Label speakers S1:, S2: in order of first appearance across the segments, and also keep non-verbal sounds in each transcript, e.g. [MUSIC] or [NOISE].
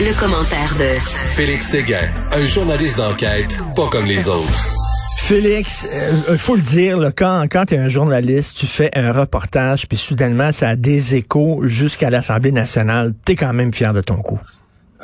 S1: Le, commentaire de
S2: Félix Séguin, un journaliste d'enquête pas comme les autres.
S3: Félix, il faut le dire, là, quand, quand tu es un journaliste, tu fais un reportage, puis soudainement, ça a des échos jusqu'à l'Assemblée nationale. Tu es quand même fier de ton coup.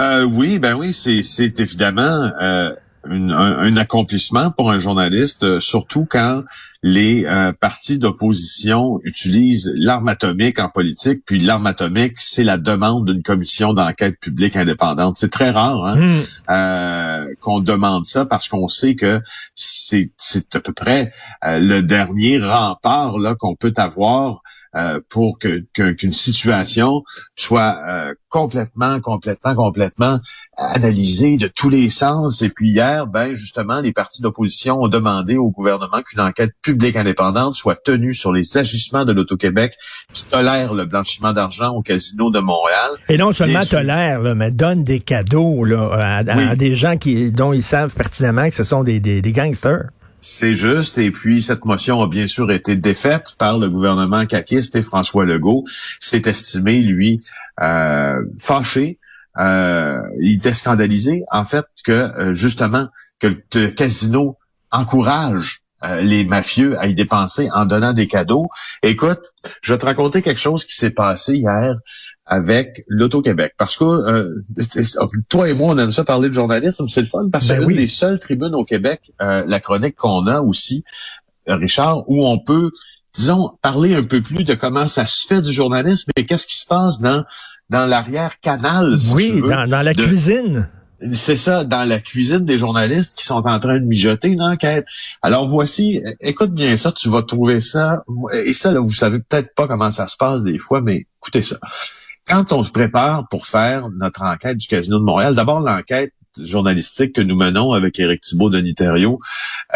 S4: Euh, oui, ben oui, c'est, c'est évidemment euh, une, un, un, accomplissement pour un journaliste, euh, surtout quand les euh, partis d'opposition utilisent l'arme atomique en politique, puis l'arme atomique, c'est la demande d'une commission d'enquête publique indépendante. C'est très rare hein,
S3: Mm.
S4: euh, qu'on demande ça parce qu'on sait que c'est, c'est à peu près euh, le dernier rempart là qu'on peut avoir euh, pour que, que- qu'une situation soit euh, complètement, complètement, complètement analysée de tous les sens. Et puis hier, ben justement, les partis d'opposition ont demandé au gouvernement qu'une enquête publique indépendante soit tenue sur les agissements de l'Auto-Québec qui tolère le blanchiment d'argent au casino de Montréal.
S3: Et non seulement
S4: sûr.
S3: tolère, là, mais donne des cadeaux là, à, à-
S4: Oui.
S3: à des gens qui, dont ils savent pertinemment que ce sont des, des, des gangsters.
S4: C'est juste. Et puis, cette motion a bien sûr été défaite par le gouvernement caquiste et François Legault s'est estimé, lui, euh, fâché. Euh, il était scandalisé, en fait, que euh, justement, que le casino encourage euh, les mafieux à y dépenser en donnant des cadeaux. Écoute, je vais te raconter quelque chose qui s'est passé hier avec l'Auto-Québec. Parce que euh, toi et moi, on aime ça parler de journalisme, c'est le fun, parce que
S3: Ben
S4: c'est
S3: oui.
S4: une des seules tribunes au Québec, euh, la chronique qu'on a aussi, euh, Richard, où on peut, disons, parler un peu plus de comment ça se fait du journalisme et qu'est-ce qui se passe dans dans l'arrière-canal, si tu
S3: oui,
S4: veux.
S3: dans, dans la
S4: de-
S3: cuisine.
S4: C'est ça, dans la cuisine des journalistes qui sont en train de mijoter une enquête. Alors voici, écoute bien ça, tu vas trouver ça. Et ça, là, vous savez peut-être pas comment ça se passe des fois, mais écoutez ça. Quand on se prépare pour faire notre enquête du Casino de Montréal, d'abord l'enquête journalistique que nous menons avec Éric Thibault, Denis Thériault,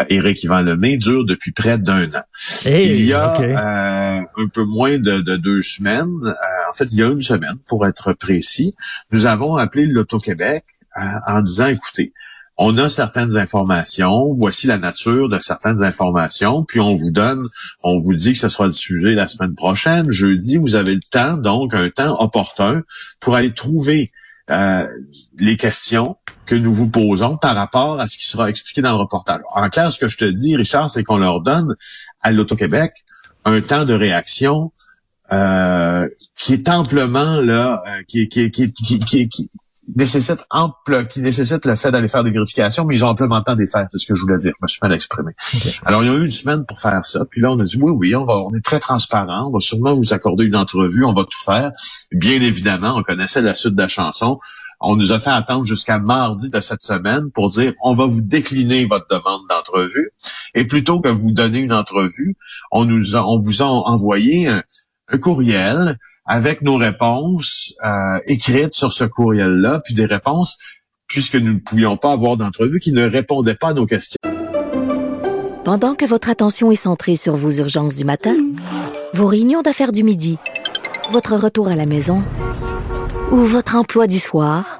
S4: euh, Éric Yvan Lemay, dure depuis près d'un an.
S3: Hey,
S4: Il y a euh, un peu moins de, de deux semaines, euh, en fait, il y a une semaine, pour être précis, nous avons appelé l'Auto-Québec euh, en disant, écoutez, on a certaines informations, voici la nature de certaines informations, puis on vous donne, on vous dit que ce sera diffusé la semaine prochaine, jeudi, vous avez le temps, donc un temps opportun pour aller trouver euh, les questions que nous vous posons par rapport à ce qui sera expliqué dans le reportage. En clair, ce que je te dis, Richard, c'est qu'on leur donne à l'Auto-Québec un temps de réaction euh, qui est amplement là, euh, qui, qui, qui, qui, nécessite ample, qui nécessite le fait d'aller faire des vérifications, mais ils ont amplement le temps de les faire. C'est ce que je voulais dire. Je me suis mal exprimé. Alors, il y a eu une semaine pour faire ça. Puis là, on a dit oui, oui, on va, on est très transparent. On va sûrement vous accorder une entrevue. On va tout faire. Bien évidemment, on connaissait la suite de la chanson. On nous a fait attendre jusqu'à mardi de cette semaine pour dire on va vous décliner votre demande d'entrevue. Et plutôt que vous donner une entrevue, on nous a, on vous a envoyé un courriel avec nos réponses euh, écrites sur ce courriel-là, puis des réponses puisque nous ne pouvions pas avoir d'entrevue qui ne répondaient pas à nos questions.
S5: Pendant que votre attention est centrée sur vos urgences du matin, vos réunions d'affaires du midi, votre retour à la maison ou votre emploi du soir,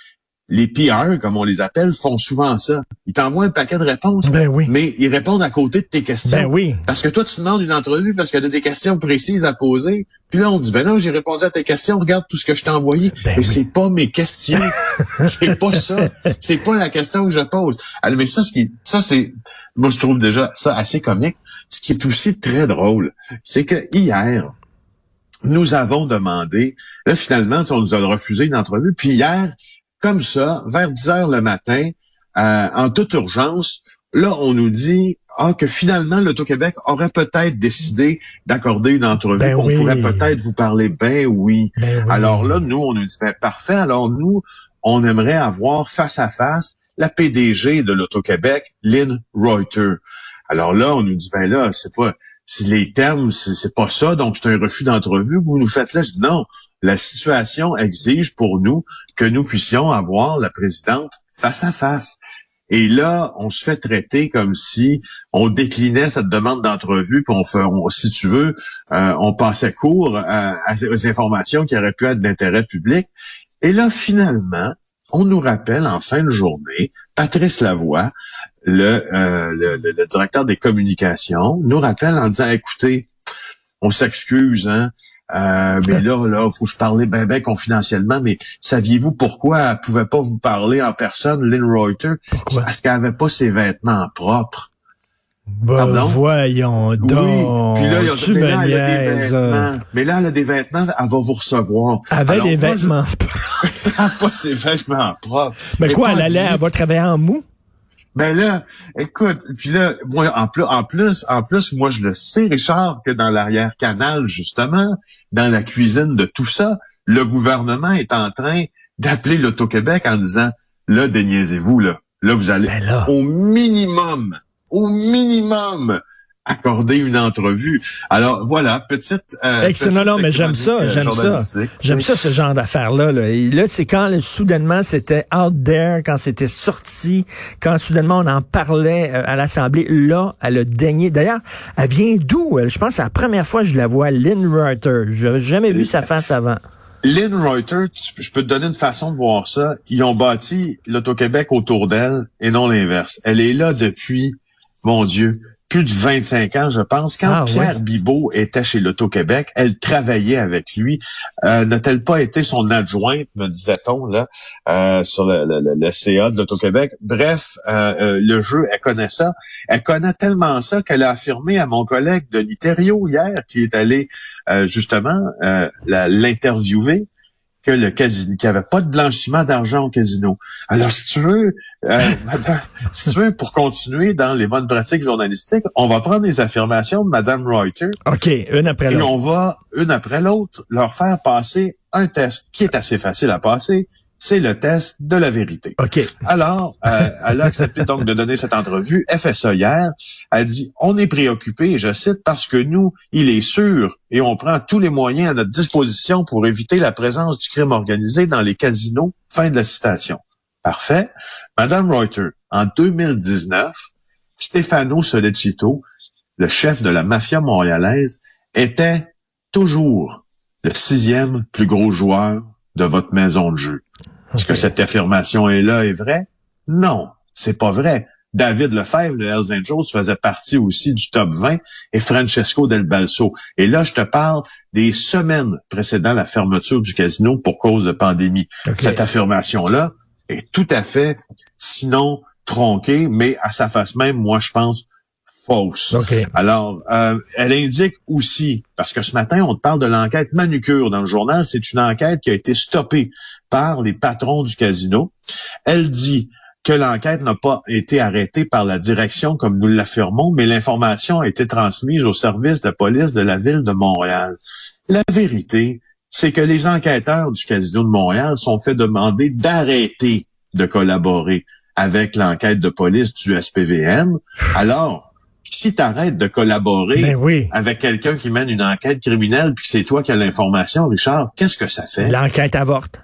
S4: les PR, comme on les appelle, font souvent ça. Ils t'envoient un paquet de réponses,
S3: Ben oui.
S4: mais ils répondent à côté de tes questions.
S3: Ben oui.
S4: Parce que toi, tu demandes une entrevue parce que tu as des questions précises à poser. Puis là, on dit, ben non, j'ai répondu à tes questions, regarde tout ce que je t'ai envoyé.
S3: Ben
S4: mais
S3: oui.
S4: c'est pas mes questions. [LAUGHS] c'est pas ça. C'est pas la question que je pose. Alors, mais ça, ce qui, ça, c'est, moi, je trouve déjà ça assez comique. Ce qui est aussi très drôle, c'est que hier, nous avons demandé, là, finalement, on nous a refusé une entrevue. Puis hier, comme ça, vers 10 heures le matin, euh, en toute urgence, là, on nous dit ah, que finalement, l'Auto-Québec aurait peut-être décidé d'accorder une entrevue.
S3: Ben
S4: on
S3: oui.
S4: pourrait peut-être vous parler. Ben oui.
S3: Ben oui.
S4: Alors là, nous, on nous dit, ben, parfait. Alors nous, on aimerait avoir face à face la PDG de l'Auto-Québec, Lynn Reuter. Alors là, on nous dit, ben là, c'est pas, si les termes, c'est c'est pas ça, donc c'est un refus d'entrevue que vous nous faites là. Je dis non. La situation exige pour nous que nous puissions avoir la présidente face à face. Et là, on se fait traiter comme si on déclinait cette demande d'entrevue, puis on fait, si tu veux, euh, on passait court à, à ces- aux informations qui auraient pu être d'intérêt public. Et là, finalement, on nous rappelle en fin de journée, Patrice Lavoie, le, euh, le- le directeur des communications, nous rappelle en disant, écoutez, on s'excuse, hein, euh, mais là, là, faut que je parle ben, ben confidentiellement, mais saviez-vous pourquoi elle pouvait pas vous parler en personne, Lynn Reuter?
S3: Pourquoi?
S4: Parce qu'elle avait pas ses vêtements propres.
S3: Ben,
S4: Pardon?
S3: voyons donc.
S4: Oui. Puis là, il y a,
S3: tu
S4: mais là, elle a des vêtements. Mais là, elle a des vêtements, elle va vous recevoir.
S3: Elle avait
S4: Alors,
S3: des vêtements. [LAUGHS]
S4: Elle a pas ses vêtements propres.
S3: Mais quoi, elle allait, elle va travailler en mou?
S4: Ben là, écoute, puis là, moi, en plus, en plus, en plus, moi, je le sais, Richard, que dans l'arrière-canal, justement, dans la cuisine de tout ça, le gouvernement est en train d'appeler l'Auto-Québec en disant, là, déniaisez-vous, là. Là, vous allez,
S3: Ben là.
S4: au minimum, au minimum, accorder une entrevue. Alors, voilà, petite... euh,
S3: Excellent.
S4: petite
S3: Non, non, mais j'aime ça,
S4: euh,
S3: j'aime ça. J'aime ça, ce genre d'affaires-là. Là. Et là, c'est quand là, soudainement c'était out there, quand c'était sorti, quand soudainement on en parlait euh, à l'Assemblée. Là, elle a daigné. D'ailleurs, elle vient d'où? Je pense que c'est la première fois que je la vois, Lynn Reuter. Je n'avais jamais vu sa face avant.
S4: Lynn Reuter, tu- je peux te donner une façon de voir ça. Ils ont bâti l'Auto-Québec autour d'elle et non l'inverse. Elle est là depuis, mon Dieu, plus de 25 ans, je pense. Quand
S3: Ah,
S4: Pierre
S3: ouais.
S4: Bibot était chez l'Auto-Québec, elle travaillait avec lui. Euh, N'a-t-elle pas été son adjointe, me disait-on, là, euh, sur le, le- le- le CA de l'Auto-Québec? Bref, euh, euh, le jeu, elle connaît ça. Elle connaît tellement ça qu'elle a affirmé à mon collègue Denis Thériault hier, qui est allé euh, justement euh, l'interviewer, que le casino, qu'il n'y avait pas de blanchiment d'argent au casino. Alors, si tu veux, euh, [LAUGHS] madame, si tu veux, pour continuer dans les bonnes pratiques journalistiques, on va prendre les affirmations de Madame Reuter
S3: OK, une après
S4: et
S3: l'autre.
S4: on va, une après l'autre, leur faire passer un test qui est assez facile à passer. C'est le test de la vérité.
S3: OK.
S4: Alors, euh, [LAUGHS] elle a accepté donc de donner cette entrevue. Elle fait ça hier. Elle dit, on est préoccupé, je cite, parce que nous, il est sûr, et on prend tous les moyens à notre disposition pour éviter la présence du crime organisé dans les casinos. Fin de la citation. Parfait. Madame Reuter, en 2019, Stefano Solecito, le chef de la mafia montréalaise, était toujours le sixième plus gros joueur de votre maison de jeu. Est-ce que cette affirmation est là est vraie? Non, c'est pas vrai. David Lefebvre, le Hells Angels, faisait partie aussi du top 20 et Francesco Del Balso. Et là, je te parle des semaines précédant la fermeture du casino pour cause de pandémie. Cette affirmation-là est tout à fait, sinon tronquée, mais à sa face même, moi, je pense, fausse.
S3: OK.
S4: Alors, euh, elle indique aussi, parce que ce matin, on te parle de l'enquête Manucure dans le journal, c'est une enquête qui a été stoppée par les patrons du casino. Elle dit que l'enquête n'a pas été arrêtée par la direction, comme nous l'affirmons, mais l'information a été transmise au service de police de la ville de Montréal. La vérité, c'est que les enquêteurs du casino de Montréal sont fait demander d'arrêter de collaborer avec l'enquête de police du SPVM. Alors, si tu arrêtes de collaborer
S3: Ben oui.
S4: avec quelqu'un qui mène une enquête criminelle puis que c'est toi qui as l'information, Richard, qu'est-ce que ça fait?
S3: L'enquête avorte.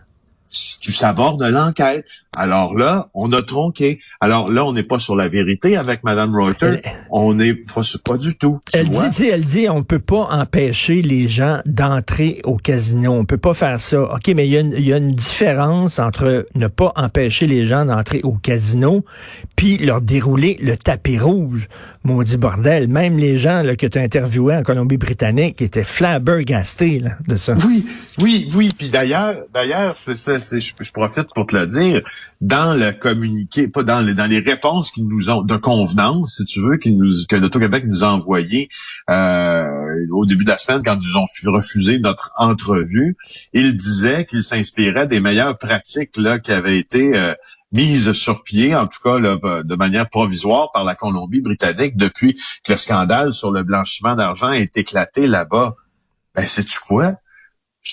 S4: Si tu sabordes l'enquête. Alors là, on a tronqué. Alors là, on n'est pas sur la vérité avec Madame Reuter.
S3: Elle-
S4: On n'est pas, pas du tout.
S3: Elle
S4: vois.
S3: dit, elle dit, on peut pas empêcher les gens d'entrer au casino. On peut pas faire ça. OK, mais il y, a une- il y a une différence entre ne pas empêcher les gens d'entrer au casino puis leur dérouler le tapis rouge. Maudit bordel. Même les gens là, que tu as interviewés en Colombie-Britannique étaient flabbergastés là, de ça.
S4: Oui, oui, oui. Puis d'ailleurs, d'ailleurs, c'est ça, je profite pour te le dire, dans le communiqué, pas dans les, dans les réponses qu'ils nous ont, de convenance, si tu veux, qu'ils nous, que l'Auto-Québec nous a envoyé euh, au début de la semaine quand ils ont fu- refusé notre entrevue, ils disaient qu'ils s'inspiraient des meilleures pratiques là qui avaient été euh, sur pied, en tout cas là, de manière provisoire par la Colombie-Britannique depuis que le scandale sur le blanchiment d'argent est éclaté là-bas. Ben, sais-tu quoi?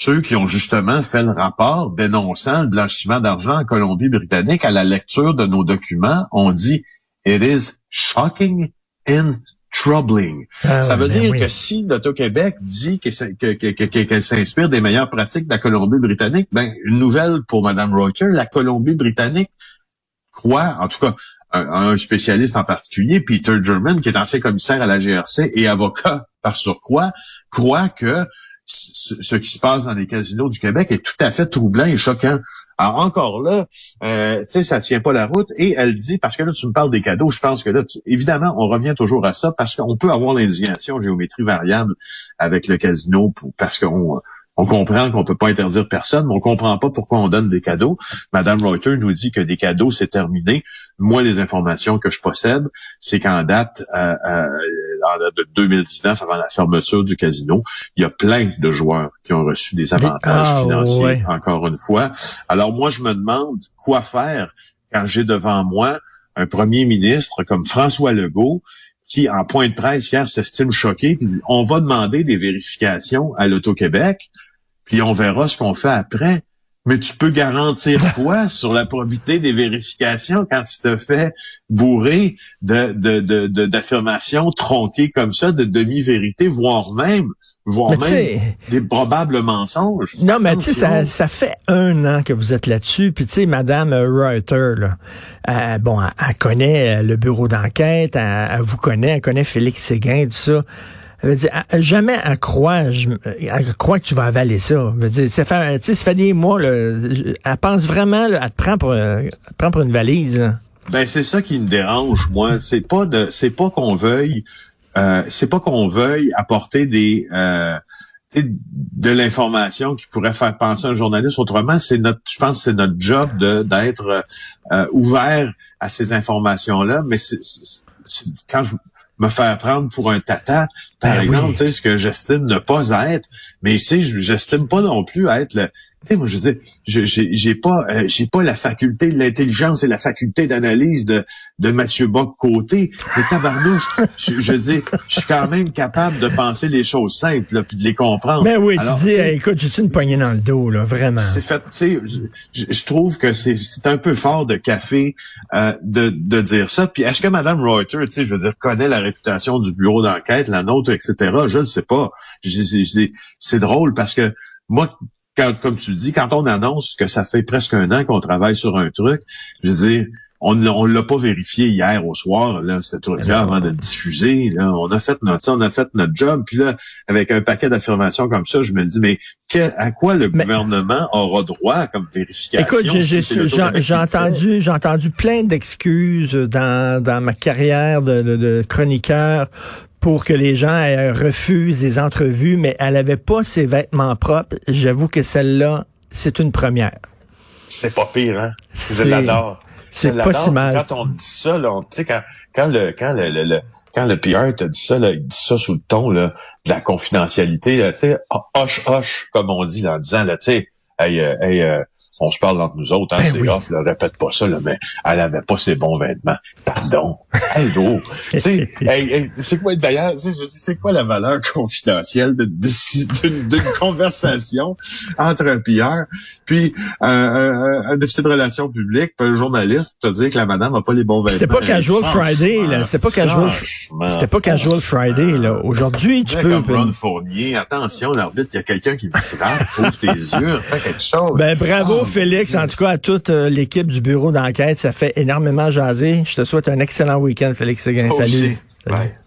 S4: Ceux qui ont justement fait le rapport dénonçant le blanchiment d'argent en Colombie-Britannique à la lecture de nos documents ont dit It is shocking and troubling.
S3: Ah
S4: ça veut
S3: ben
S4: dire
S3: oui.
S4: que si l'Auto-Québec dit qu'elle s'in- que- que- que- que- qu'elle s'inspire des meilleures pratiques de la Colombie-Britannique, ben, une nouvelle pour Mme Reuter, la Colombie-Britannique croit, en tout cas, un, un spécialiste en particulier, Peter German, qui est ancien commissaire à la GRC et avocat par surcroît, croit que ce ce qui se passe dans les casinos du Québec est tout à fait troublant et choquant. Alors encore là, euh, tu sais, ça tient pas la route. Et elle dit, parce que là, tu me parles des cadeaux, je pense que là, tu- évidemment, on revient toujours à ça, parce qu'on peut avoir l'indignation géométrie variable avec le casino, pour- parce qu'on on comprend qu'on peut pas interdire personne, mais on comprend pas pourquoi on donne des cadeaux. Madame Reuter nous dit que des cadeaux, c'est terminé. Moi, les informations que je possède, c'est qu'en date, euh, euh, de 2019, avant la fermeture du casino, il y a plein de joueurs qui ont reçu des avantages
S3: Ah,
S4: financiers,
S3: ouais.
S4: encore une fois. Alors moi, je me demande quoi faire quand j'ai devant moi un premier ministre comme François Legault qui, en point de presse hier, s'estime choqué, dit, on va demander des vérifications à l'Auto-Québec, puis on verra ce qu'on fait après. Mais tu peux garantir [LAUGHS] quoi sur la probité des vérifications quand tu te fais bourrer de, de, de, de- d'affirmations tronquées comme ça, de demi-vérité, voire même, voire
S3: Mais
S4: même des probables mensonges?
S3: Non, mais tu sais, ça, ça fait un an que vous êtes là-dessus. Puis tu sais, Madame euh, Reuter, là, euh, bon, elle, elle connaît euh, le bureau d'enquête, elle, elle vous connaît, elle connaît Félix Séguin, tout ça. Veut dire, jamais croit, je- elle croit que tu vas avaler ça. Elle veut dire, ça fait, ça fait des mois, là, elle pense vraiment, là, elle te prend pour, euh, elle te prend pour une valise. là.
S4: Ben c'est ça qui me dérange moi. C'est pas de, c'est pas qu'on veuille, euh, c'est pas qu'on veuille apporter des, euh, de l'information qui pourrait faire penser un journaliste autrement. C'est notre, je pense, c'est notre job de d'être euh, ouvert à ces informations là. Mais c'est- quand je me faire prendre pour un tata, par
S3: Ben
S4: exemple,
S3: oui.
S4: tu sais, ce que j'estime ne pas être, mais tu sais, j'estime pas non plus être le, sais, moi, je je- j'ai j'ai pas, euh, j'ai pas la faculté de l'intelligence et la faculté d'analyse de, de Mathieu Bock côté. Mais tabarnouche, je, je veux dire, je suis quand même capable de penser les choses simples, là, puis de les comprendre.
S3: Mais oui,
S4: Alors,
S3: tu dis,
S4: sais,
S3: hey, écoute, j'ai-tu une poignée dans le dos, là, vraiment?
S4: c'est fait, tu sais, je, trouve que c'est c'est un peu fort de café euh, de, de dire ça. Puis est-ce que Madame Reuter, tu sais, je veux dire, connaît la réputation du bureau d'enquête, la nôtre, etc. Je ne sais pas. C'est drôle parce que moi, quand, comme tu dis, quand on annonce que ça fait presque un an qu'on travaille sur un truc, je veux dire, on ne l'a pas vérifié hier au soir, là, ce truc-là, avant de le diffuser. Là. On a fait notre on a fait notre job. Puis là, avec un paquet d'affirmations comme ça, je me dis, mais que- à quoi le
S3: Mais-
S4: gouvernement aura droit comme vérification?
S3: Écoute, j'ai
S4: si
S3: entendu, j'ai entendu plein d'excuses dans, dans ma carrière de, de- de chroniqueur pour que les gens euh, refusent des entrevues, mais elle avait pas ses vêtements propres. J'avoue que celle-là, c'est une première.
S4: C'est pas pire, hein?
S3: C'est-
S4: Je l'adore.
S3: c'est pas si mal.
S4: Quand on dit ça, là, tu sais, quand, quand le, quand le, le, le- quand le PR te dit ça, là, il dit ça sous le ton, là, de la confidentialité, là, tu sais, hoche, hoche, comme on dit, là, en disant, là, tu sais, hey, euh, hey, euh, on se parle entre nous autres, hein,
S3: Ben
S4: c'est
S3: oui.
S4: off, là, répète pas ça, là, mais elle avait pas ses bons vêtements. Pardon. [LAUGHS] [LAUGHS] Hey, hey, c'est quoi, d'ailleurs, c'est quoi la valeur confidentielle d'une, [LAUGHS] conversation entre un PR puis un, un, un officier de relations publiques, puis un journaliste, te dire que la madame a pas les bons vêtements.
S3: C'était pas
S4: Hey,
S3: Casual Friday, là. C'était pas Casual, c'était pas Casual Friday, là. Aujourd'hui, tu peux.
S4: comme Ron Fournier, attention, l'arbitre, il y a quelqu'un qui me frappe, ouvre tes yeux, fais quelque chose.
S3: Ben bravo
S4: Oh,
S3: Félix, en tout cas à toute euh, l'équipe du bureau d'enquête, ça fait énormément jaser. Je te souhaite un excellent week-end Félix Séguin.
S4: Toi
S3: Salut.
S4: aussi.
S3: Salut.
S4: Bye.